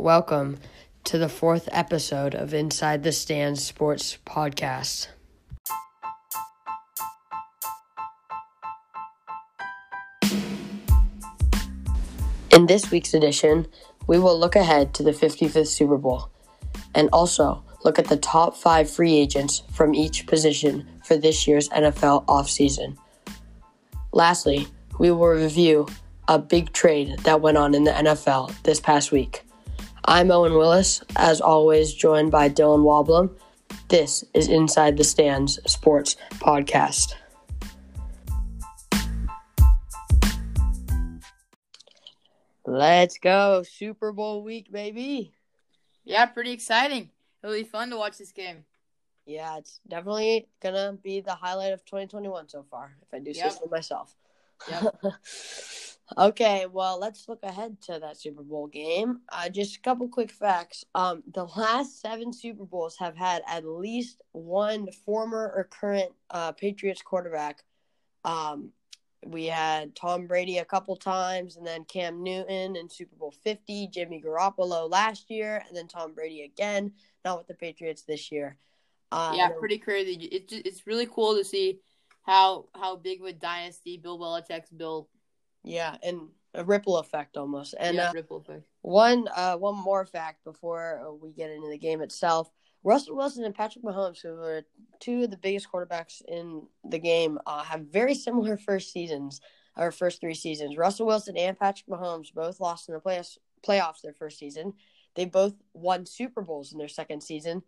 Welcome to the fourth episode of Inside the Stands Sports Podcast. In this week's edition, we will look ahead to the 55th Super Bowl and also look at the top five free agents from each position for this year's NFL offseason. Lastly, we will review a big trade that went on in the NFL this past week. I'm Owen Willis, as always, joined by Dylan Woblum. This is Inside the Stands Sports Podcast. Let's go. Super Bowl week, baby. Yeah, pretty exciting. It'll be fun to watch this game. Yeah, it's definitely going to be the highlight of 2021 so far, if I do say Yep. so myself. Yep. okay, well, let's look ahead to that Super Bowl game. Uh, just a couple quick facts. Um, the last seven Super Bowls have had at least one former or current uh, Patriots quarterback. Um, we had Tom Brady a couple times, and then Cam Newton in Super Bowl 50, Jimmy Garoppolo last year, and then Tom Brady again, not with the Patriots this year. Uh, yeah, pretty crazy. It's just, it's really cool to see how how big of a dynasty Bill Belichick's built. Yeah, and a ripple effect almost. And yeah, uh, ripple effect. One uh, one more fact before uh, we get into the game itself. Russell Wilson and Patrick Mahomes, who are two of the biggest quarterbacks in the game, uh, have very similar first seasons, or first three seasons. Russell Wilson and Patrick Mahomes both lost in the playoffs, playoffs their first season. They both won Super Bowls in their second season,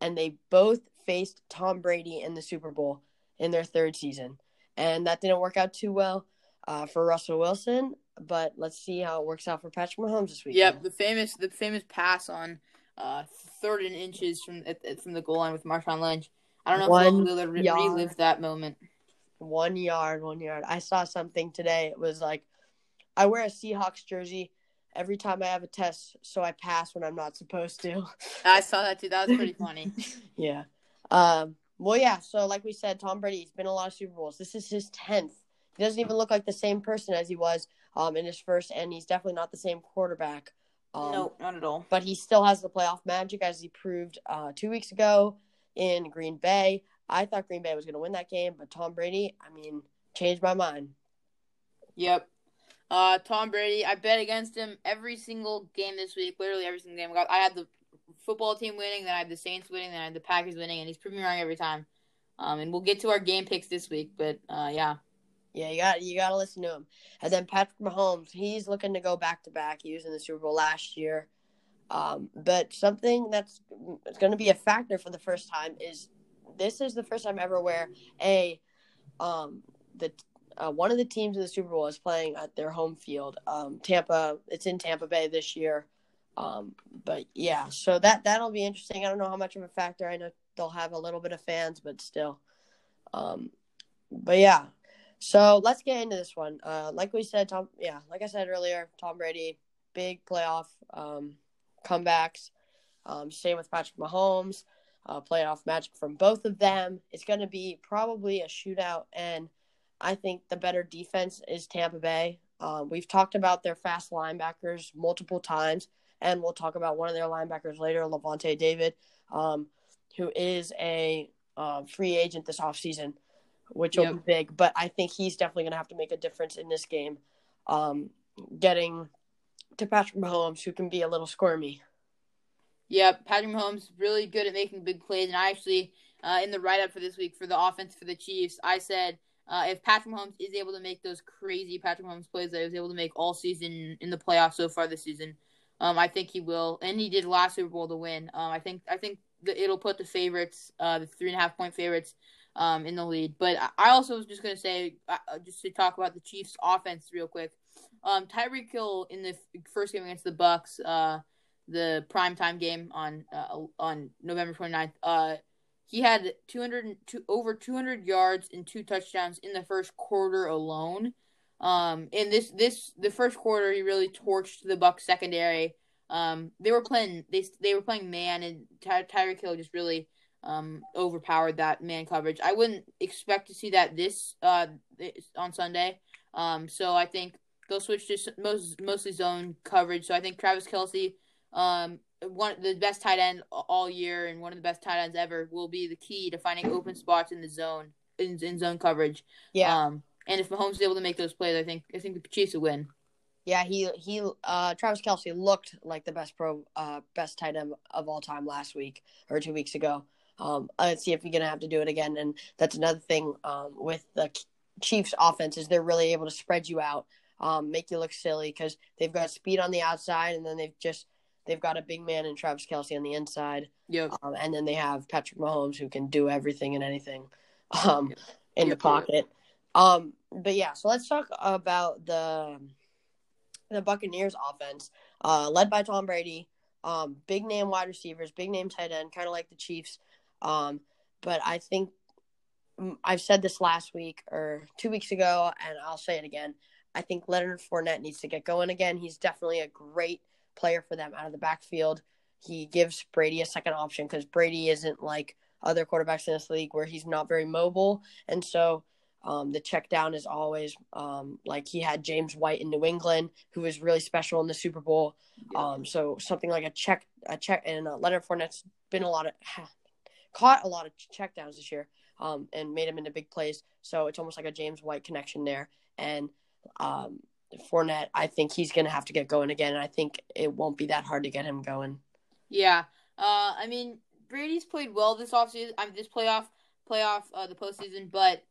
and they both faced Tom Brady in the Super Bowl in their third season. And that didn't work out too well uh, for Russell Wilson, but let's see how it works out for Patrick Mahomes this week. Yep, the famous the famous pass on uh third and inches from from the goal line with Marshawn Lynch. I don't know One if we'll re- relive that moment. One yard, one yard. I saw something today. It was like, I wear a Seahawks jersey every time I have a test, so I pass when I'm not supposed to. I saw that too. That was pretty funny. yeah. Um. Well, yeah. So, like we said, Tom Brady's been a lot of Super Bowls. This is his tenth. He doesn't even look like the same person as he was um in his first, and he's definitely not the same quarterback. Um, no, not at all. but he still has the playoff magic as he proved uh, two weeks ago in Green Bay. I thought Green Bay was going to win that game, but Tom Brady, I mean, changed my mind. Yep. Uh, Tom Brady. I bet against him every single game this week. Literally every single game. I got- I had the football team winning, then I had the Saints winning, then I had the Packers winning, and he's proving me wrong every time. Um, and we'll get to our game picks this week, but uh, yeah, Yeah, you got you got to listen to him. And then Patrick Mahomes, he's looking to go back to back. He was in the Super Bowl last year. Um, but something that's going to be a factor for the first time is this is the first time ever where a um the uh, one of the teams in the Super Bowl is playing at their home field. Um, Tampa, it's in Tampa Bay this year. Um, but yeah, so that that'll be interesting. I don't know how much of a factor. I know they'll have a little bit of fans, but still. Um, but yeah, so let's get into this one. Uh, like we said, Tom. Yeah, like I said earlier, Tom Brady, big playoff um, comebacks. Um, same with Patrick Mahomes. Uh, playoff magic from both of them. It's going to be probably a shootout, and I think the better defense is Tampa Bay. Um, we've talked about their fast linebackers multiple times, and we'll talk about one of their linebackers later, Lavonte David, um, who is a uh, free agent this offseason which will Yep. be big. But I think he's definitely going to have to make a difference in this game, um, getting to Patrick Mahomes, who can be a little squirmy. yeah. Patrick Mahomes really good at making big plays, and I actually uh, in the write up for this week for the offense for the Chiefs, I said. Uh, if Patrick Mahomes is able to make those crazy Patrick Mahomes plays that he was able to make all season in the playoffs so far this season, um, I think he will, and he did last Super Bowl to win. Um, I think I think that it'll put the favorites, uh, the three and a half point favorites, um, in the lead. But I- also was just gonna say, uh, uh, just to talk about the Chiefs' offense real quick. Um, Tyreek Hill in the f- first game against the Bucs, uh, the primetime game on uh, on November 29th, uh, he had 200 two, over 200 yards and two touchdowns in the first quarter alone. Um, in this this the first quarter, he really torched the Bucs secondary. Um, they were playing they they were playing man, and Ty- Tyreek Hill just really um overpowered that man coverage. I wouldn't expect to see that this uh this- on Sunday. Um, so I think they'll switch to most mostly zone coverage. So I think Travis Kelce um, one the best tight end all year and one of the best tight ends ever will be the key to finding open spots in the zone in, in zone coverage. Yeah. Um, and if Mahomes is able to make those plays, I think I think the Chiefs will win. Yeah, he he uh Travis Kelce looked like the best pro uh best tight end of all time last week or two weeks ago. Um, let's see if you're gonna have to do it again. And that's another thing um with the Chiefs offense is they're really able to spread you out, um, make you look silly because they've got speed on the outside and then they've just they've got a big man in Travis Kelce on the inside. Yep. Um, and then they have Patrick Mahomes who can do everything and anything um in the pocket. Um, but yeah, so let's talk about the the Buccaneers offense, uh, led by Tom Brady. Um, big name wide receivers, big name tight end, kind of like the Chiefs. Um, but I think I've said this last week or two weeks ago, and I'll say it again. I think Leonard Fournette needs to get going again. He's definitely a great player for them out of the backfield. He gives Brady a second option because Brady isn't like other quarterbacks in this league where he's not very mobile, and so um, the check down is always um, like he had James White in New England, who was really special in the Super Bowl. Um, so something like a check, a check, and uh, Leonard Fournette's been a lot of caught a lot of check downs this year, um, and made him into big plays. So it's almost like a James White connection there. And um, Fournette, I think he's gonna have to get going again. And I think it won't be that hard to get him going. Yeah. Uh, I mean, Brady's played well this offseason. I mean, this playoff, playoff, uh, the postseason, but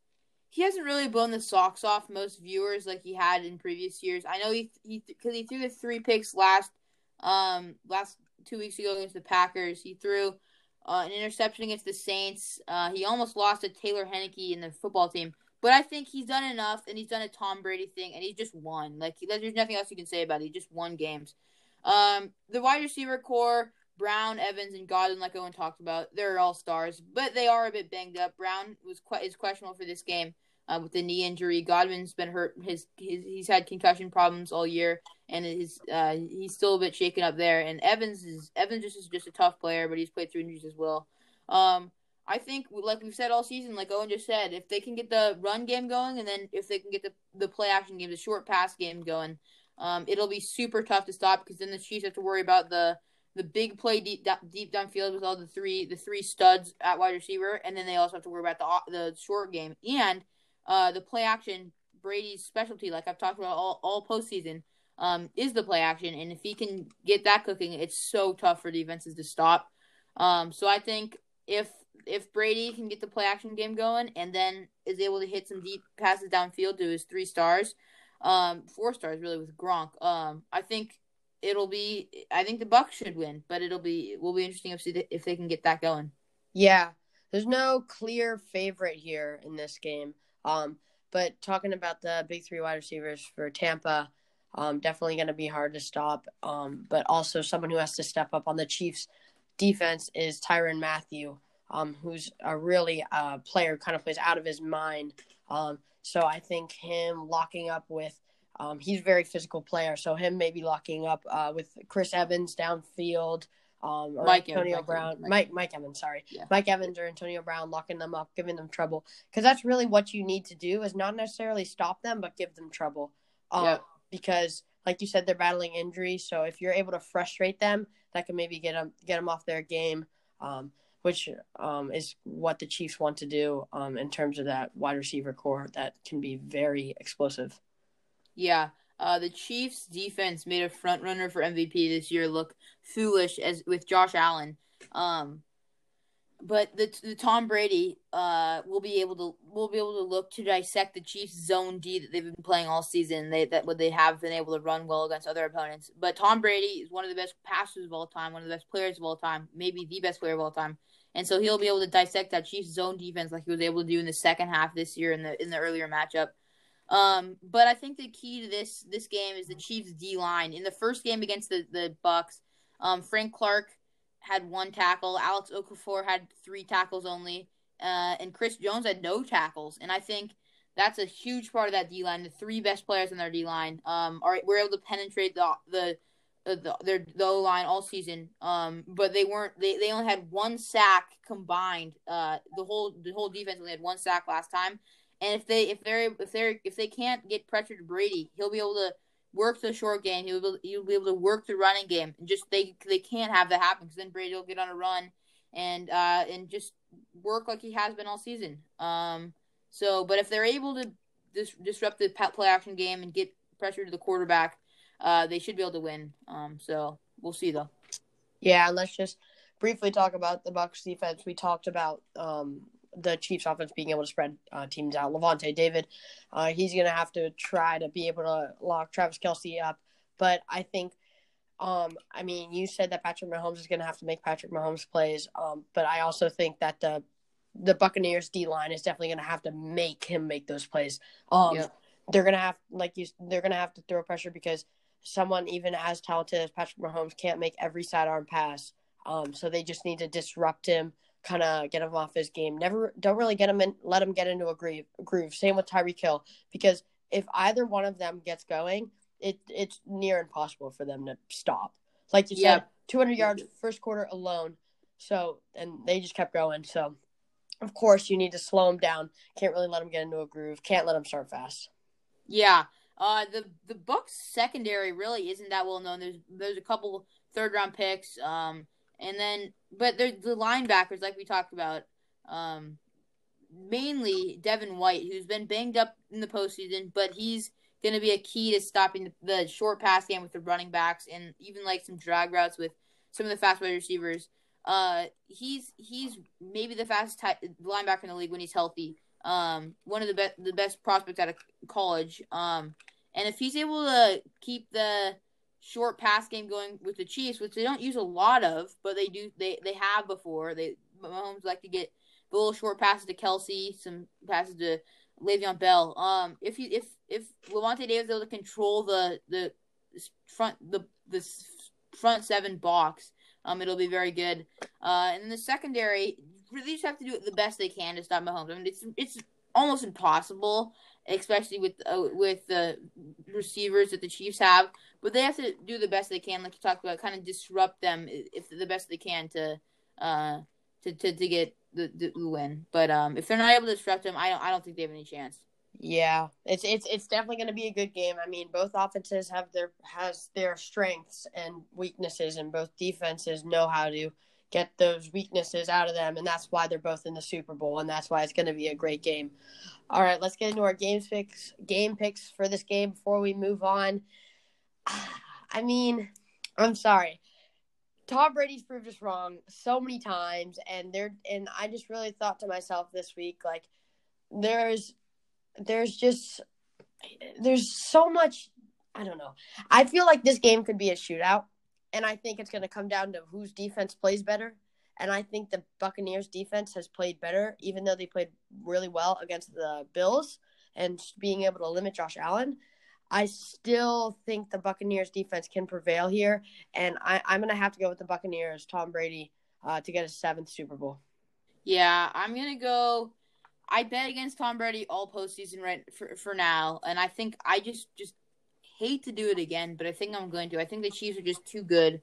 he hasn't really blown the socks off most viewers like he had in previous years. I know he he because he threw the three picks last um last two weeks ago against the Packers. He threw uh, an interception against the Saints. Uh, he almost lost to Taylor Heinicke in the football team. But I think he's done enough, and he's done a Tom Brady thing, and he just won. Like he, there's nothing else you can say about it. He just won games. Um, the wide receiver corps, Brown, Evans, and Godwin, like Owen talked about, they're all stars, but they are a bit banged up. Brown was is questionable for this game uh, with the knee injury. Godwin's been hurt. His, his he's had concussion problems all year, and his uh, he's still a bit shaken up there. And Evans is Evans just is just a tough player, but he's played through injuries as well. Um, I think, like we've said all season, like Owen just said, if they can get the run game going, and then if they can get the the play action game, the short pass game going, um, it'll be super tough to stop because then the Chiefs have to worry about the the big play deep deep downfield with all the three the three studs at wide receiver, and then they also have to worry about the the short game and uh, the play action. Brady's specialty, like I've talked about all all postseason, um, is the play action, and if he can get that cooking, it's so tough for the defenses to stop. Um, so I think if if Brady can get the play action game going and then is able to hit some deep passes downfield to his three stars, um, four stars really with Gronk, um, I think it'll be. I think the Bucs should win, but it'll be will be interesting if if they can get that going. Yeah, there's no clear favorite here in this game. Um, but talking about the big three wide receivers for Tampa, um, definitely going to be hard to stop. Um, but also someone who has to step up on the Chiefs' defense is Tyrann Mathieu, um, who's a really uh, player kind of plays out of his mind. Um, so I think him locking up with um, he's a very physical player, so him maybe locking up uh, with Chris Evans downfield, um, or Mike Antonio Evans, Brown, Mike- Mike Mike Evans, sorry, Yeah. Mike Evans or Antonio Brown, locking them up, giving them trouble, because that's really what you need to do is not necessarily stop them, but give them trouble. Um, Yeah. Because, like you said, they're battling injuries, so if you're able to frustrate them, that can maybe get them get them off their game. Um, which um, is what the Chiefs want to do um, in terms of that wide receiver corps that can be very explosive. Yeah. Uh, the Chiefs defense made a front runner for MVP this year look foolish as with Josh Allen. Um, but the the Tom Brady uh will be able to will be able to look to dissect the Chiefs zone D that they've been playing all season. They that what they have been able to run well against other opponents. But Tom Brady is one of the best passers of all time, one of the best players of all time, maybe the best player of all time. And so he'll be able to dissect that Chiefs zone defense like he was able to do in the second half this year in the in the earlier matchup. Um, but I think the key to this this game is the Chiefs D line. In the first game against the the Bucs, um, Frank Clark had one tackle. Alex Okafor had three tackles only, uh, and Chris Jones had no tackles. And I think that's a huge part of that D line. The three best players in their D line um, are were able to penetrate the the uh, the, their the line all season. Um, but they weren't. They, they only had one sack combined. Uh, the whole the whole defense only had one sack last time. And if they if they're if they're if they can't get pressure to Brady, he'll be able to work the short game. He'll be, he'll be able to work the running game. And just they they can't have that happen because then Brady will get on a run and uh and just work like he has been all season. Um. So, but if they're able to dis- disrupt the play action game and get pressure to the quarterback, uh, they should be able to win. Um. So we'll see though. Yeah, let's just briefly talk about the Bucs defense. We talked about um the Chiefs offense being able to spread uh, teams out. Lavonte David, uh, he's going to have to try to be able to lock Travis Kelce up. But I think, um, I mean, you said that Patrick Mahomes is going to have to make Patrick Mahomes plays. Um, but I also think that the the Buccaneers D line is definitely going to have to make him make those plays. Um, yep. They're going to have, like you, they're going to have to throw pressure because someone even as talented as Patrick Mahomes can't make every sidearm pass. Um, so they just need to disrupt him kind of get him off his game. Never don't really get him in, let him get into a groove. groove. Same with Tyreek Hill because if either one of them gets going, it it's near impossible for them to stop. Like you yep. said, 200 yards first quarter alone. So and they just kept going. So of course you need to slow them down. Can't really let them get into a groove. Can't let them start fast. Yeah. Uh, the the Bucs secondary really isn't that well known. There's there's a couple third round picks. Um, and then, but the linebackers, like we talked about, um, mainly Devin White, who's been banged up in the postseason, but he's going to be a key to stopping the, the, short pass game with the running backs and even like some drag routes with some of the fast wide receivers. Uh, he's he's maybe the fastest t- linebacker in the league when he's healthy. Um, one of the best the best prospects out of college. Um, and if he's able to keep the short pass game going with the Chiefs, which they don't use a lot of, but they do they they have before. They Mahomes like to get the little short passes to Kelce, some passes to Le'Veon Bell. Um, if you if if Lavonte Davis is able to control the the front the the front seven box, um, it'll be very good. Uh, and the secondary, really just have to do the best they can to stop Mahomes. I mean, it's it's almost impossible, especially with uh, with the receivers that the Chiefs have. But they have to do the best they can, like you talked about, kind of disrupt them if the best they can to uh to to, to get the, the win. But um, if they're not able to disrupt them, I don't I don't think they have any chance. Yeah, it's it's it's definitely going to be a good game. I mean, both offenses have their has their strengths and weaknesses, and both defenses know how to get those weaknesses out of them, and that's why they're both in the Super Bowl, and that's why it's going to be a great game. All right, let's get into our game picks game picks for this game before we move on. I mean, I'm sorry. Tom Brady's proved us wrong so many times, and there and I just really thought to myself this week, like, there's there's just there's so much I don't know. I feel like this game could be a shootout and I think it's going to come down to whose defense plays better. And I think the Buccaneers defense has played better, even though they played really well against the Bills and being able to limit Josh Allen. I still think the Buccaneers defense can prevail here, and I, am going to have to go with the Buccaneers, Tom Brady, uh, to get a seventh Super Bowl. Yeah, I'm going to go. I bet against Tom Brady all postseason right for for now, and I think I just just hate to do it again, but I think I'm going to. I think the Chiefs are just too good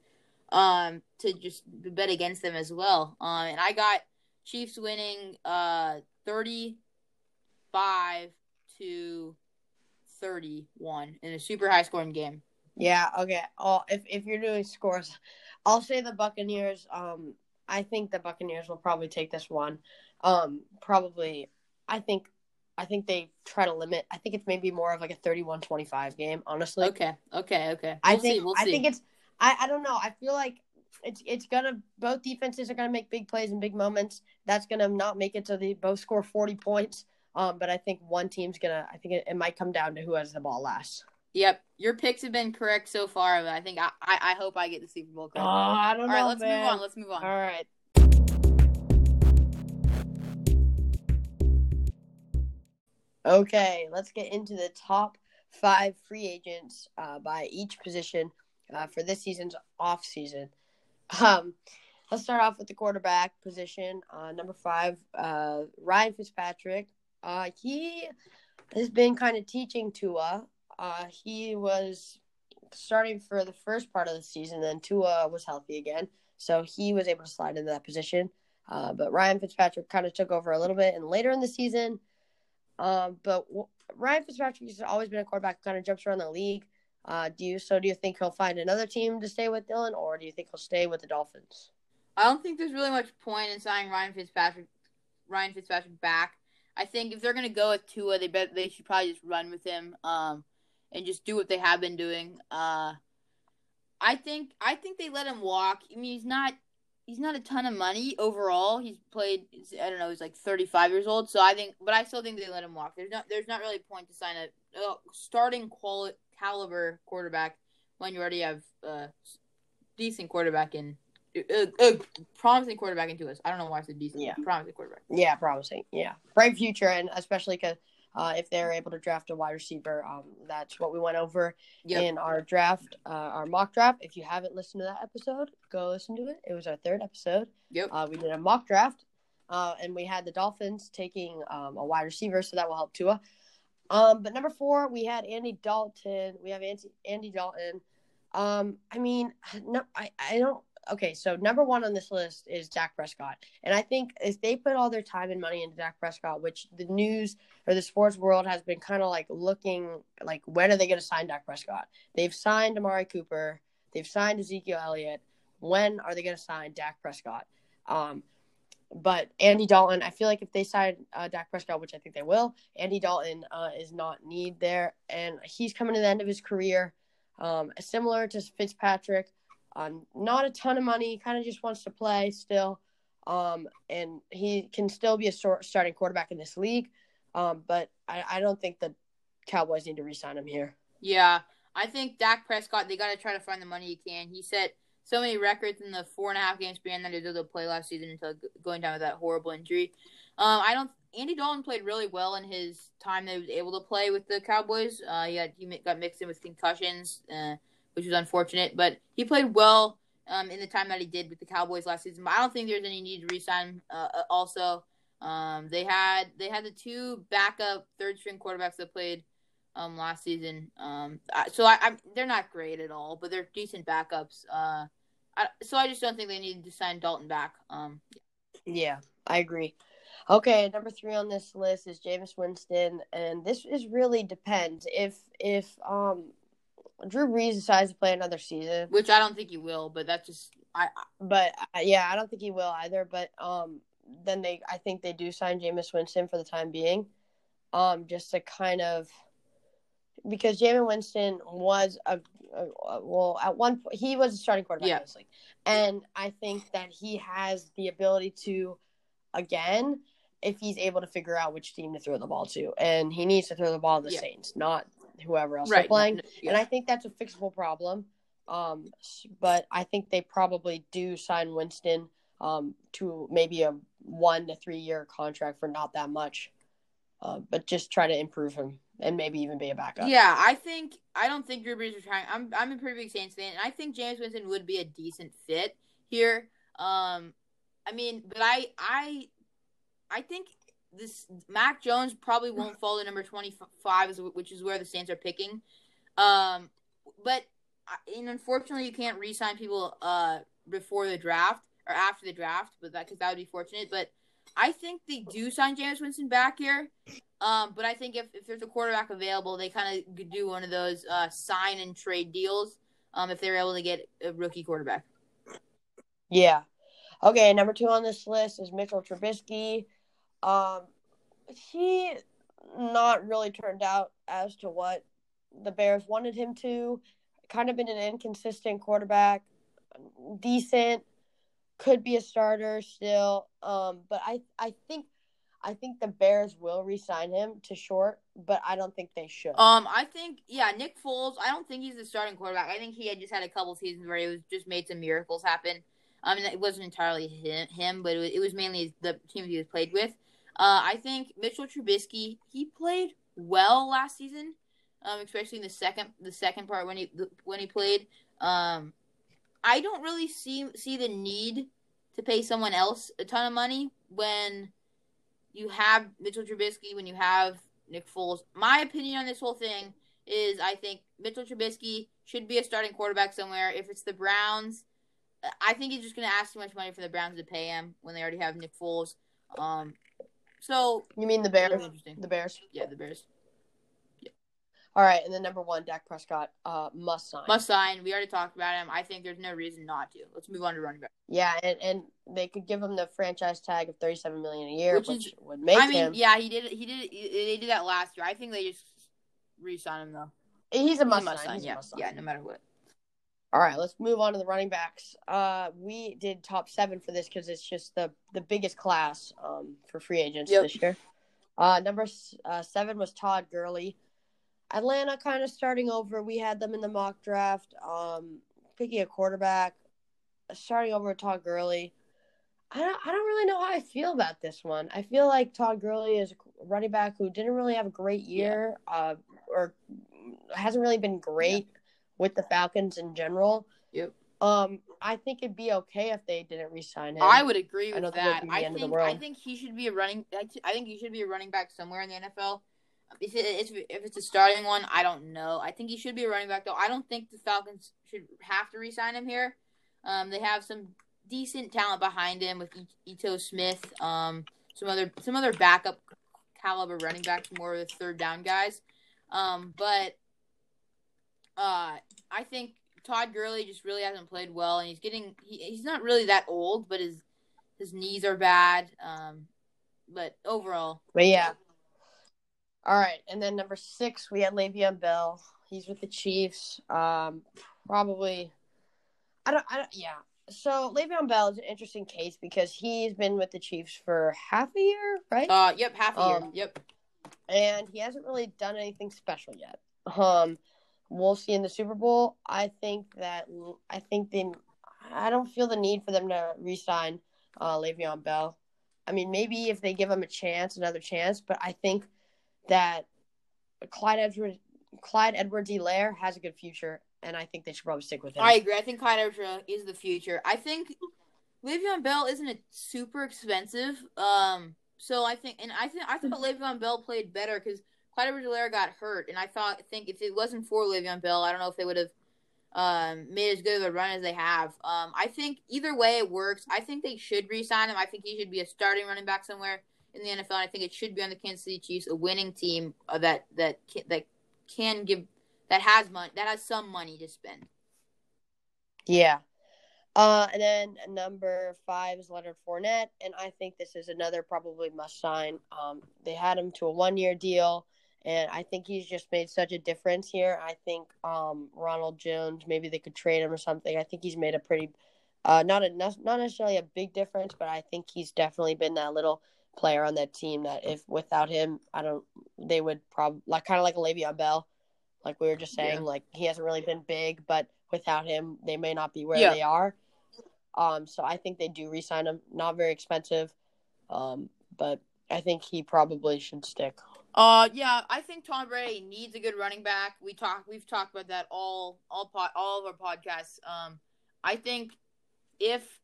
um, to just bet against them as well. Um, and I got Chiefs winning uh, 35 to 31 in a super high scoring game. Yeah, okay. Oh, if if you're doing scores, I'll say the Buccaneers. Um, I think the Buccaneers will probably take this one. Um, probably, I think I think they try to limit. I think it's maybe more of like a 31-25 game, honestly. Okay. Okay. Okay. We'll I think see, we'll I think it's I, I don't know. I feel like it's it's gonna both defenses are gonna make big plays and big moments. That's gonna not make it so they both score 40 points. Um, but I think one team's gonna I think it, it might come down to who has the ball last. Yep, your picks have been correct so far, but I think I, I, I hope I get the Super Bowl. Correct. Oh, I don't All know. All right, let's man. move on. Let's move on. All right. Okay, let's get into the top five free agents uh, by each position uh, for this season's off season. Um, let's start off with the quarterback position. Uh, number five, uh, Ryan Fitzpatrick. Uh, he has been kind of teaching Tua. Uh, he was starting for the first part of the season, then Tua was healthy again, so he was able to slide into that position. but Ryan Fitzpatrick kind of took over a little bit, and later in the season – um, but w- Ryan Fitzpatrick has always been a quarterback who kind of jumps around the league. Uh, do you so do you think he'll find another team to stay with Dylan, or do you think he'll stay with the Dolphins? I don't think there's really much point in signing Ryan Fitzpatrick Ryan Fitzpatrick back. I think if they're gonna go with Tua, they bet they should probably just run with him, um, and just do what they have been doing. Uh, I think I think they let him walk. I mean, he's not he's not a ton of money overall. He's played I don't know, he's like 35 years old. So I think, but I still think they let him walk. There's not there's not really a point to sign a, a starting quality caliber quarterback when you already have a decent quarterback in a, a promising quarterback in Tua. I don't know why I said decent. Yeah, promising quarterback. Yeah, promising. Yeah, bright future, and especially because uh, if they're able to draft a wide receiver, um, that's what we went over yep. in our draft, uh, our mock draft. If you haven't listened to that episode, go listen to it. It was our third episode. Yep. Uh, we did a mock draft, uh, and we had the Dolphins taking um, a wide receiver, so that will help Tua. Um, but number four, we had Andy Dalton. We have Andy, Andy Dalton. Um, I mean, no, I, I don't okay, so number one on this list is Dak Prescott. And I think if they put all their time and money into Dak Prescott, which the news or the sports world has been kind of like looking like when are they going to sign Dak Prescott? They've signed Amari Cooper, they've signed Ezekiel Elliott. When are they going to sign Dak Prescott? Um, but Andy Dalton, I feel like if they sign uh, Dak Prescott, which I think they will, Andy Dalton uh, is not need there, and he's coming to the end of his career. Um, similar to Fitzpatrick, um, not a ton of money, kind of just wants to play still. Um, and he can still be a starting quarterback in this league. Um, but I, I don't think the Cowboys need to re-sign him here. Yeah, I think Dak Prescott. They got to try to find the money he can. He set so many records in the four and a half game span that he did to play last season until going down with that horrible injury. Um, I don't. Andy Dalton played really well in his time that he was able to play with the Cowboys. Uh, he had, he got mixed in with concussions. Uh, which was unfortunate. But he played well um, in the time that he did with the Cowboys last season. But I don't think there's any need to resign. Uh, uh, also, um, they had they had the two backup third string quarterbacks that played um, last season. Um, so I, I, they're not great at all, but they're decent backups. Uh, I, so I just don't think they need to sign Dalton back. Um, yeah, I agree. Okay, number three on this list is Jameis Winston, and this is really depends if if um Drew Brees decides to play another season, which I don't think he will, but that's just I. But uh, yeah, I don't think he will either. But um, then they, I think they do sign Jameis Winston for the time being, um, just to kind of because Jameis Winston was a, a, a, well at one point he was a starting quarterback yeah. in this league, and I think that he has the ability to, again, if he's able to figure out which team to throw the ball to, and he needs to throw the ball to the yeah. Saints, not whoever else right. they're playing. Yeah. And I think that's a fixable problem. Um, but I think they probably do sign Winston um, to maybe a one to three year contract for not that much, uh, but just try to improve him and maybe even be a backup. Yeah, I think I don't think Drew Brees is trying. I'm I'm a pretty big Saints fan, and I think Jameis Winston would be a decent fit here. Um, I mean, but I I I think this Mac Jones probably won't fall to number 25, which is where the Saints are picking. Um, but and unfortunately, you can't re-sign people uh before the draft or after the draft, but that because that would be fortunate. But I think they do sign Jameis Winston back here. Um, but I think if, if there's a quarterback available, they kind of do one of those uh, sign and trade deals. Um, if they're able to get a rookie quarterback. Yeah. Okay, number two on this list is Mitchell Trubisky. Um, he not really turned out as to what the Bears wanted him to. Kind of been an inconsistent quarterback, decent, could be a starter still. Um, but I I think I think the Bears will re-sign him to short, but I don't think they should. Um, I think yeah, Nick Foles. I don't think he's the starting quarterback. I think he had just had a couple seasons where he was just made some miracles happen. I mean, it wasn't entirely him, him but it was, it was mainly the team he was played with. Uh, I think Mitchell Trubisky he played well last season, um, especially in the second the second part when he when he played. Um, I don't really see see the need to pay someone else a ton of money when you have Mitchell Trubisky when you have Nick Foles. My opinion on this whole thing is I think Mitchell Trubisky should be a starting quarterback somewhere. If it's the Browns, I think he's just going to ask too much money for the Browns to pay him when they already have Nick Foles. Um, so you mean the Bears? The Bears. Yeah, the Bears. Yeah. All right, and then number one, Dak Prescott, uh, must sign. Must sign. We already talked about him. I think there's no reason not to. Let's move on to running back. Yeah, and, and they could give him the franchise tag of thirty seven million a year, which, Which which would make I mean, him. yeah, he did. He did. They did that last year. I think they just re-sign him though. He's a He's a must, must sign. sign. Yeah, must sign. yeah. No matter what. All right, let's move on to the running backs. Uh, we did top seven for this because it's just the the biggest class um for free agents Yep. this year. Uh, number uh, seven was Todd Gurley. Atlanta kind of starting over. We had them in the mock draft. Um, picking a quarterback, starting over with Todd Gurley. I don't, I don't really know how I feel about this one. I feel like Todd Gurley is a running back who didn't really have a great year, uh, or hasn't really been great with the Falcons in general. Yep. Um, I think it'd be okay if they didn't re-sign him. I would agree with think that. I end of the think I think he should be a running. I think he should be a running back somewhere in the NFL. If, it, if if it's a starting one, I don't know. I think he should be a running back though. I don't think the Falcons should have to re-sign him here. Um, they have some decent talent behind him with Ito Smith. Um, some other some other backup caliber running backs, more of the third down guys. Um, but uh, I think Todd Gurley just really hasn't played well, and he's getting he, he's not really that old, but his his knees are bad. Um, but overall, But yeah. All right, and then number six, we had Le'Veon Bell. He's with the Chiefs. Um, probably. I don't. I don't. Yeah. So Le'Veon Bell is an interesting case because he's been with the Chiefs for half a year, right? uh, yep, half a year, Um, yep. and he hasn't really done anything special yet. Um, we'll see in the Super Bowl. I think that I think they. I don't feel the need for them to re-sign uh, Le'Veon Bell. I mean, maybe if they give him a chance, another chance, but I think that Clyde Edwards, Clyde Edwards-Helaire has a good future, and I think they should probably stick with him. I agree. I think Clyde Edwards is the future. I think Le'Veon Bell isn't a super expensive. Um, so I think, and I think I thought Le'Veon Bell played better because Clyde Edwards-Helaire got hurt, and I thought, think if it wasn't for Le'Veon Bell, I don't know if they would have um made as good of a run as they have. Um, I think either way it works. I think they should re-sign him. I think he should be a starting running back somewhere in the NFL. And I think it should be on the Kansas City Chiefs, a winning team uh, that that can, that can give that has money that has some money to spend. Yeah. Uh, and then number five is Leonard Fournette, and I think this is another probably must sign. Um, they had him to a one year deal, and I think he's just made such a difference here. I think um, Ronald Jones, maybe they could trade him or something. I think he's made a pretty, uh, not a not necessarily a big difference, but I think he's definitely been that little player on that team that if without him, I don't, they would probably like kind of like a Le'Veon Bell, like we were just saying, Yeah. like he hasn't really been big, but without him, they may not be where Yeah. they are. Um, so I think they do re-sign him. Not very expensive, um, but I think he probably should stick. Uh, yeah, I think Tom Brady needs a good running back. We talk, we've talked about that all, all pod, all of our podcasts. Um, I think if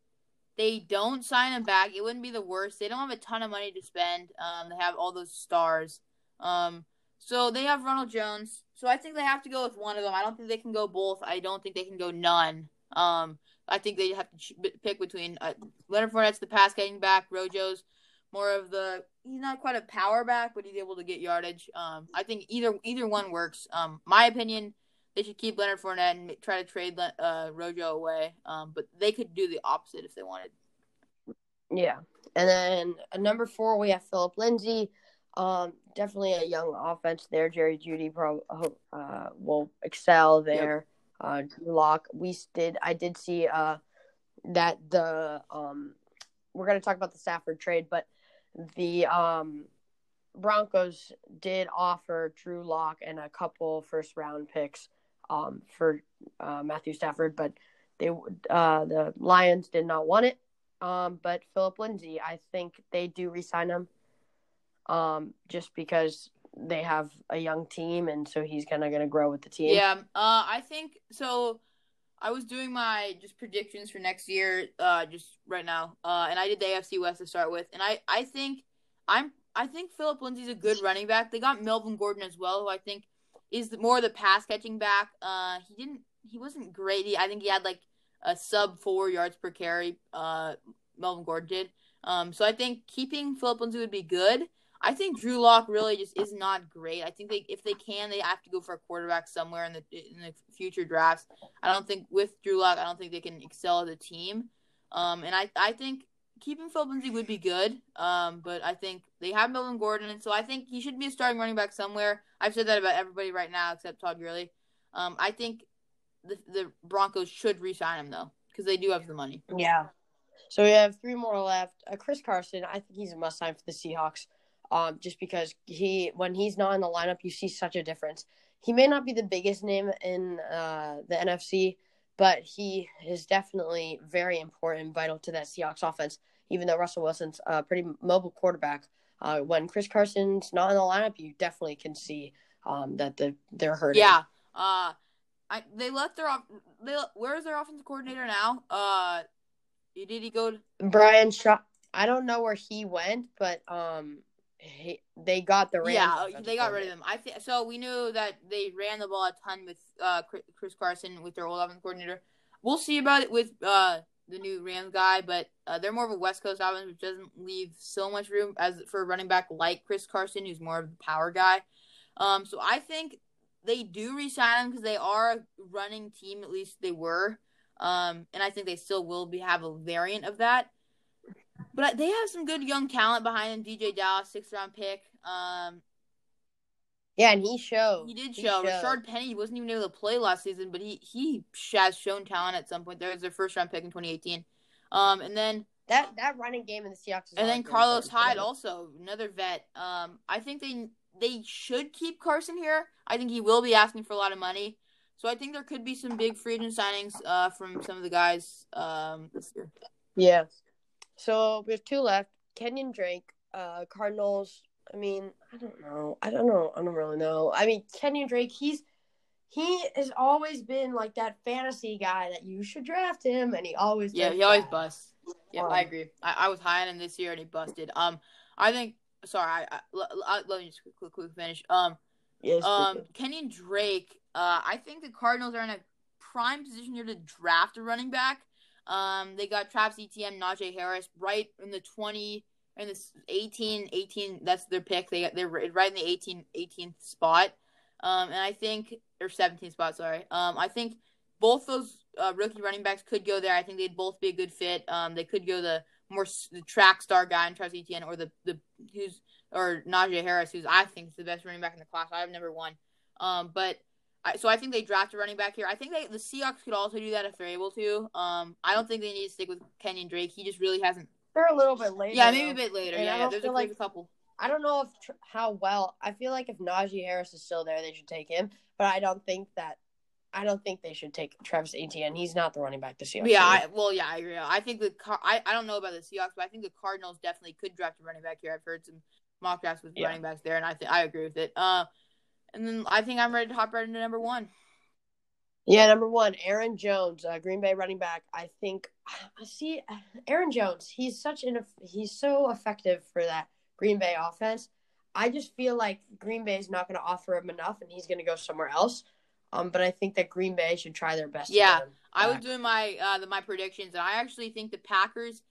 they don't sign him back, it wouldn't be the worst. They don't have a ton of money to spend. Um, they have all those stars. Um, so they have Ronald Jones. So I think they have to go with one of them. I don't think they can go both. I don't think they can go none. Um, I think they have to pick between uh, Leonard Fournette's the pass getting back, Rojo's more of the he's not quite a power back, but he's able to get yardage. Um, I think either either one works. Um, my opinion, they should keep Leonard Fournette and try to trade uh, Rojo away. Um, but they could do the opposite if they wanted. Yeah. And then at number four, we have Phillip Lindsay. Um, definitely a young offense there. Jerry Jeudy pro- uh, will excel there. Uh, Drew Lock. We did. I did see uh, that the um, we're going to talk about the Stafford trade, but the um, Broncos did offer Drew Lock and a couple first round picks um, for uh, Matthew Stafford, but they uh, the Lions did not want it. Um, but Phillip Lindsay, I think they do resign him. Um, just because they have a young team, and so he's kind of going to grow with the team. Yeah, uh, I think so. I was doing my just predictions for next year, uh, just right now, uh, and I did the AFC West to start with, and I, I think I'm, I think Phillip Lindsay's a good running back. They got Melvin Gordon as well, who I think is more the pass catching back. Uh, he didn't, he wasn't great. He, I think he had like a sub four yards per carry. Uh, Melvin Gordon did. Um, so I think keeping Phillip Lindsay would be good. I think Drew Lock really just is not great. I think they if they can, they have to go for a quarterback somewhere in the in the future drafts. I don't think with Drew Lock, I don't think they can excel as a team. Um, and I I think keeping Phil Lindsay would be good. Um, but I think they have Melvin Gordon, and so I think he should be a starting running back somewhere. I've said that about everybody right now except Todd Gurley. Um, I think the the Broncos should re-sign him though because they do have the money. Yeah. So we have three more left. Uh, Chris Carson, I think he's a must sign for the Seahawks. Um, just because he when he's not in the lineup, you see such a difference. He may not be the biggest name in uh, the NFC, but he is definitely very important, vital to that Seahawks offense. Even though Russell Wilson's a pretty mobile quarterback, uh, when Chris Carson's not in the lineup, you definitely can see um, that the, they're hurting. Yeah. Uh, I, they left their off. They, where's their offensive coordinator now? Uh, did he go? To- Brian Shaw. I don't know where he went, but um, he, they got the Rams yeah they got rid of him. I think so. We knew that they ran the ball a ton with uh Chris Carson with their old offensive coordinator. We'll see about it with uh the new Rams guy, but uh, they're more of a West Coast offense, which doesn't leave so much room as for a running back like Chris Carson, who's more of the power guy. Um, so I think they do resign him because they are a running team. At least they were. Um, and I think they still will be have a variant of that. But they have some good young talent behind them. DeeJay Dallas, sixth round pick. Um, yeah, and he showed. He did show. He Rashaad Penny wasn't even able to play last season, but he he has shown talent at some point. There was their first round pick in 2018. Um, and then that that running game in the Seahawks. and then Carlos Hyde, also another vet. Um, I think they they should keep Carson here. I think he will be asking for a lot of money. So I think there could be some big free agent signings uh, from some of the guys um, this year. Yeah. So we have two left. Kenyon Drake, uh, Cardinals. I mean, I don't know. I don't know. I don't really know. I mean, Kenyon Drake, he's he has always been like that fantasy guy that you should draft him, and he always yeah, he always busts. Yeah, um, I agree. I, I was high on him this year, and he busted. Um, I think. Sorry, I, I, let me just quick, quick finish. Um, yes. Um, Kenyon Drake. Uh, I think the Cardinals are in a prime position here to draft a running back. Um, they got Travis Etienne, Najee Harris right in the 20 in the 18 18 that's their pick. They got they're right in the 18 18th spot. Um, and I think or 17th spot, sorry. Um, I think both those uh, rookie running backs could go there. I think they'd both be a good fit. Um, they could go the more the track star guy in Travis Etienne or the the who's or Najee Harris, who's I think is the best running back in the class. I've never won. Um, but I, so I think they draft a running back here. I think they, the Seahawks could also do that if they're able to. Um, I don't think they need to stick with Kenyon Drake. He just really hasn't. They're a little bit later. Yeah, maybe though. a bit later. And yeah, yeah. There's a, like, couple. I don't know if how well. I feel like if Najee Harris is still there, they should take him. But I don't think that. I don't think they should take Travis Etienne. He's not the running back the Seahawks. Yeah, I, well, yeah, I agree. I think the Car- I, I don't know about the Seahawks, but I think the Cardinals definitely could draft a running back here. I've heard some mock drafts with yeah. running backs there, and I think I agree with it. Uh, and then I think I'm ready to hop right into number one. Yeah, number one, Aaron Jones, uh, Green Bay running back. I think, I see, Aaron Jones, he's such an he's so effective for that Green Bay offense. I just feel like Green Bay is not going to offer him enough, and he's going to go somewhere else. Um, but I think that Green Bay should try their best. Yeah, I was doing my uh the, my predictions, and I actually think the Packers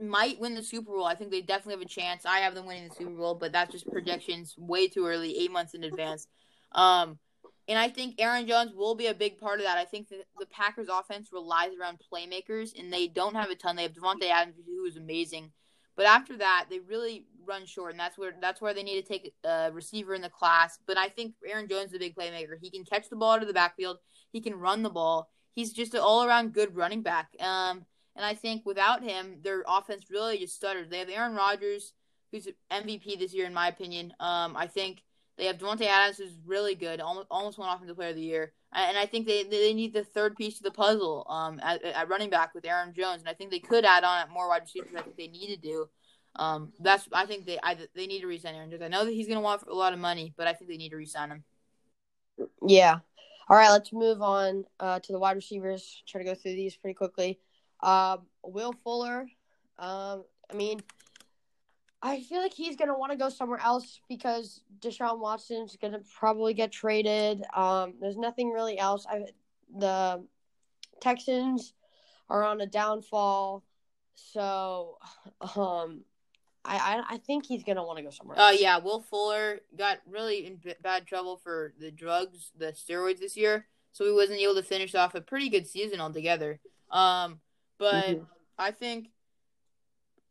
might win the Super Bowl. I think they definitely have a chance. I have them winning the Super Bowl, but that's just projections way too early, eight months in advance. Um, and I think Aaron Jones will be a big part of that. I think that the Packers offense relies around playmakers, and they don't have a ton. They have Davante Adams, who is amazing, but after that, they really run short, and that's where that's where they need to take a receiver in the class. But I think Aaron Jones is a big playmaker. He can catch the ball out of the backfield. He can run the ball. He's just an all around good running back. Um, and I think without him, their offense really just stuttered. They have Aaron Rodgers, who's MVP this year, in my opinion. Um, I think they have Davante Adams, who's really good, almost almost won offensive player of the year, and I think they they need the third piece to the puzzle um, at, at running back with Aaron Jones, and I think they could add on more wide receivers. I think they need to do. Um, that's I think they I, they need to resign Aaron Jones. I know that he's going to want a lot of money, but I think they need to resign him. Yeah. All right, let's move on uh, to the wide receivers. Try to go through these pretty quickly. Um, Will Fuller. Um, I mean, I feel like he's gonna want to go somewhere else because Deshaun Watson's gonna probably get traded. Um, there's nothing really else. I the Texans are on a downfall, so um, I I, I think he's gonna want to go somewhere. Uh, yeah, Will Fuller got really in b- bad trouble for the drugs, the steroids this year, so he wasn't able to finish off a pretty good season altogether. Um, but Mhm. I think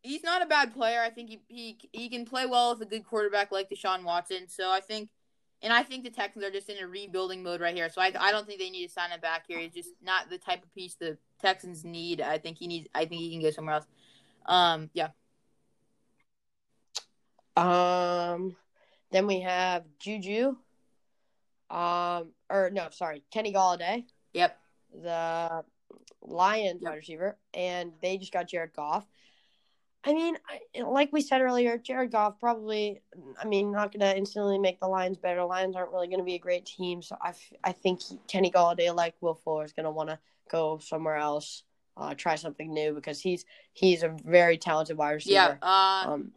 he's not a bad player. I think he he he can play well with a good quarterback like Deshaun Watson. So I think, and I think the Texans are just in a rebuilding mode right here. So I I don't think they need to sign him back here. He's just not the type of piece the Texans need. I think he needs. I think he can go somewhere else. Um, yeah. Um, then we have Juju. Um, or no, sorry, Kenny Golladay, Yep. the Lions Yep. wide receiver, and they just got Jared Goff. I mean, I, like we said earlier, Jared Goff probably, I mean, not going to instantly make the Lions better. Lions aren't really going to be a great team, so I, f- I think he, Kenny Golladay, like Will Fuller, is going to want to go somewhere else, uh, try something new because he's he's a very talented wide receiver. Yeah. Uh, Um,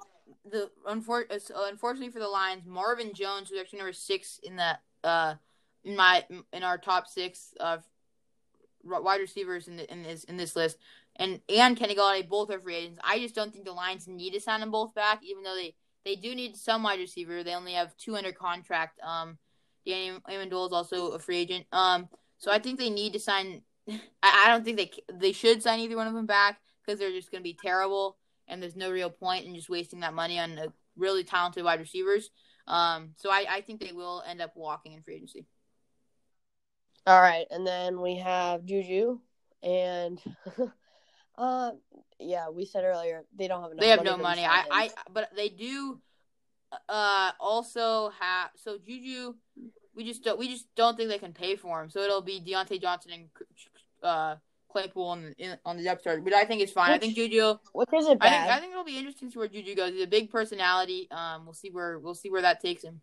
the unfor- uh, unfortunately for the Lions, Marvin Jones, who's actually number six in the uh in my in our top six of wide receivers in the, in this in this list, and and Kenny Golladay both are free agents. I just don't think the Lions need to sign them both back, even though they they do need some wide receiver. They only have two under contract. Um, Danny Amendola is also a free agent. Um, so I think they need to sign. I, I don't think they they should sign either one of them back because they're just going to be terrible and there's no real point in just wasting that money on a really talented wide receivers. Um, so I, I think they will end up walking in free agency. All right, and then we have Juju, and uh, yeah, we said earlier they don't have enough. They have money no money. I. I, but they do. Uh, also have so Juju. We just don't. We just don't think they can pay for him. So it'll be Diontae Johnson and uh Claypool on in, on the depth chart, which I think is fine. I think Juju. which isn't I bad. think I think it'll be interesting to see where Juju goes. He's a big personality. Um, we'll see where we'll see where that takes him.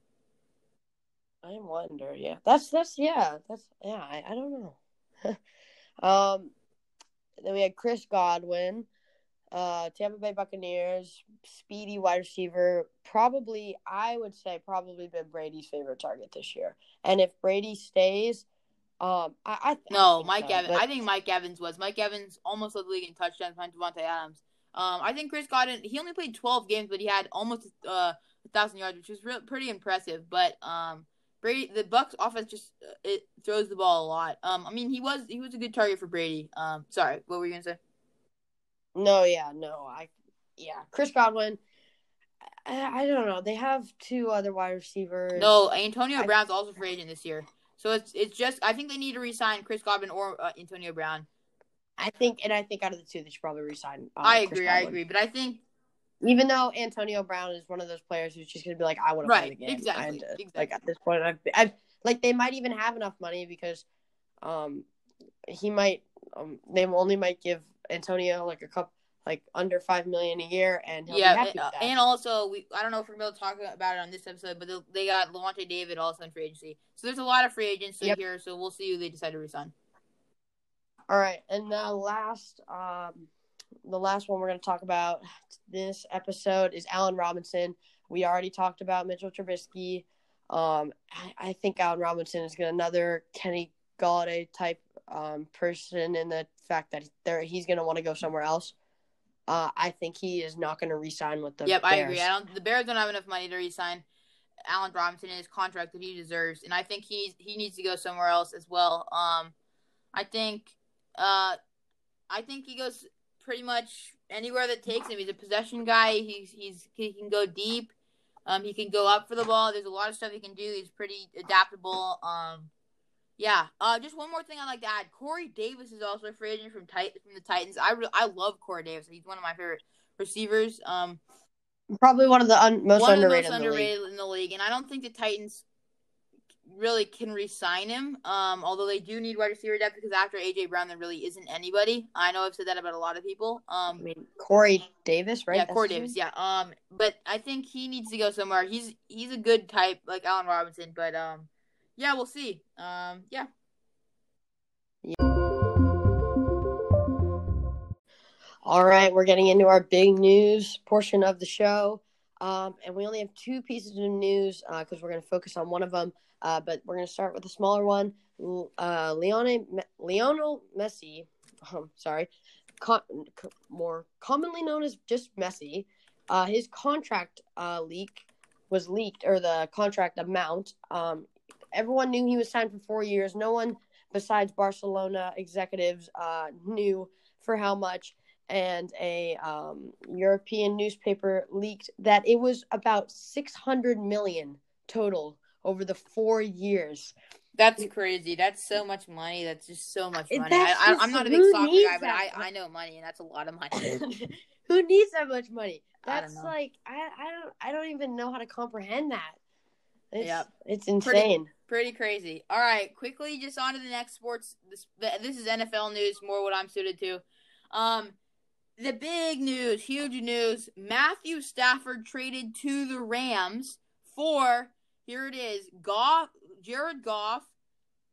I wonder. Yeah, that's that's yeah, that's yeah. I, I don't know. um, then we had Chris Godwin, uh, Tampa Bay Buccaneers, speedy wide receiver. Probably, I would say, probably been Brady's favorite target this year. And if Brady stays, um, I, I No, I Mike so, Evans. but- I think Mike Evans was. Mike Evans almost led the league in touchdowns behind Davante Adams. Um, I think Chris Godwin. He only played 12 games, but he had almost uh, a thousand yards, which was real, pretty impressive. But um, Brady, the Bucs offense just uh, it throws the ball a lot. Um, I mean, he was he was a good target for Brady. Um, sorry, what were you gonna say? No, yeah, no, I, yeah, Chris Godwin. I, I don't know. They have two other wide receivers. No, Antonio I- Brown's also free agent this year. So it's it's just I think they need to re-sign Chris Godwin or uh, Antonio Brown. I think, and I think out of the two, they should probably resign. Uh, I agree, I agree, but I think Even though Antonio Brown is one of those players who's just going to be like, I want to play Right, the game. exactly, And, uh, Like at this point, I've, I've like they might even have enough money because, um, he might, um, they only might give Antonio like a cup, like under five million a year, and he'll yeah, be happy and, and also we I don't know if we're going to talk about it on this episode, but they- got Lavonte David also in free agency. So there's a lot of free agents Yep. here. So we'll see who they decide to resign. All right, and the last, um, the last one we're going to talk about this episode is Allen Robinson. We already talked about Mitchell Trubisky. Um, I, I think Allen Robinson is gonna, another Kenny Golladay type um, person in the fact that there he's going to want to go somewhere else. Uh, I think he is not going to re-sign with the yep, Bears. I agree. I don't. The Bears don't have enough money to resign Allen Robinson in his contract that he deserves, and I think he's he needs to go somewhere else as well. Um, I think, uh, I think he goes pretty much anywhere that takes him. He's a possession guy. He's he's he can go deep. Um, he can go up for the ball. There's a lot of stuff he can do. He's pretty adaptable. Um, yeah. Uh, just one more thing I'd like to add. Corey Davis is also a free agent from Tit- from the Titans. I re- I love Corey Davis. He's one of my favorite receivers. Um, Probably one of the un- most one underrated. of the most in the underrated in the league, and I don't think the Titans really can re-sign him. Um, although they do need wide receiver depth because after AJ Brown, there really isn't anybody. I know I've said that about a lot of people. I Um, mean, Corey Davis, right? yeah, That's Corey Davis. Yeah. Um, but I think he needs to go somewhere. He's he's a good type like Allen Robinson, but um, yeah, we'll see. Um, yeah. All right, we're getting into our big news portion of the show. Um, and we only have two pieces of news because we're going to focus on one of them. Uh, but we're going to start with a smaller one. Uh, Leone, Me- Lionel Messi, um, sorry, co- more commonly known as just Messi, uh, his contract uh, leak was leaked, or the contract amount. Um, everyone knew he was signed for four years. No one besides Barcelona executives uh, knew for how much. And a um, European newspaper leaked that it was about 600 million total over the four years. That's crazy. That's so much money. That's just so much money. I, am not a big soccer guy, but I, I know money, and that's a lot of money. who needs that much money? That's I like I, I don't I don't even know how to comprehend that. It's, yep. it's insane. Pretty, pretty crazy. All right, quickly, just on to the next sports. This this is NFL news, more what I'm suited to. Um, the big news, huge news: Matthew Stafford traded to the Rams for here it is, Goff, Jared Goff,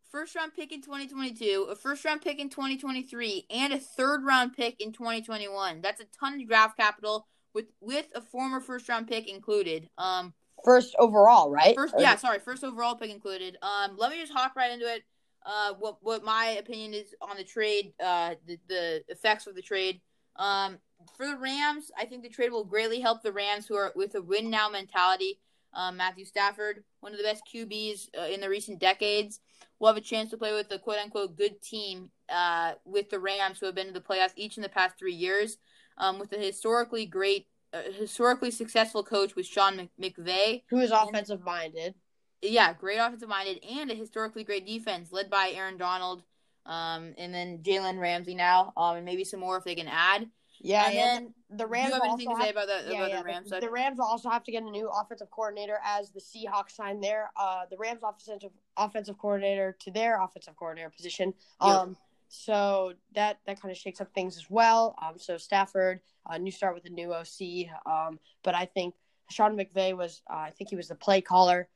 first round pick in 2022, a first round pick in 2023, and a third round pick in 2021. That's a ton of draft capital with with a former first round pick included. Um, first overall, right? First, yeah, sorry, first overall pick included. Um, let me just hop right into it. Uh, what what my opinion is on the trade, uh, the the effects of the trade. Um, for the Rams, I think the trade will greatly help the Rams, who are with a win now mentality. Um, Matthew Stafford, one of the best QBs uh, in the recent decades, will have a chance to play with a quote unquote good team uh, with the Rams, who have been to the playoffs each in the past three years, um, with a historically great, uh, historically successful coach with Sean McVay, who is offensive minded. Yeah, great offensive minded and a historically great defense led by Aaron Donald, um, and then Jalen Ramsey now, um, and maybe some more if they can add. Yeah, and then the Rams. Do you have anything to say about that? Yeah, about yeah, the Rams? The, the, Rams will also have to get a new offensive coordinator as the Seahawks sign their uh the Rams offensive offensive coordinator to their offensive coordinator position. Um, yep. so that that kind of shakes up things as well. Um, so Stafford, uh, new start with a new OC. Um, but I think Sean McVay was uh, I think he was the play caller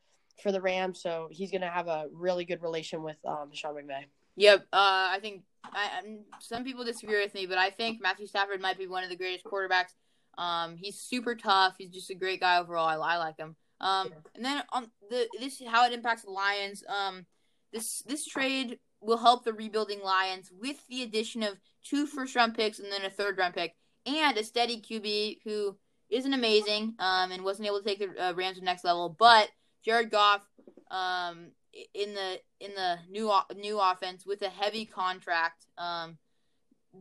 for the Rams, so he's gonna have a really good relation with um Sean McVay. Yep, uh, I think I, some people disagree with me, but I think Matthew Stafford might be one of the greatest quarterbacks. Um, he's super tough. He's just a great guy overall. I, I like him. Um, and then on the this is how it impacts the Lions. Um, this this trade will help the rebuilding Lions with the addition of two first round picks and then a third round pick and a steady QB who isn't amazing um, and wasn't able to take the uh, Rams to the next level, but Jared Goff um, in the in the new new offense with a heavy contract. Um,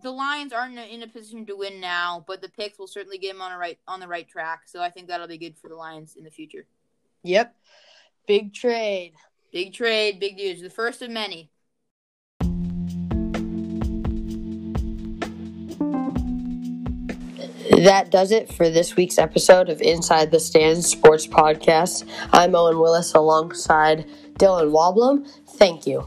the Lions aren't in a position to win now, but the picks will certainly get them on a right on the right track. So I think that'll be good for the Lions in the future. Yep, big trade, big trade, big news. The first of many. That does it for this week's episode of Inside the Stands Sports Podcast. I'm Owen Willis alongside Dylan Woblum. Thank you.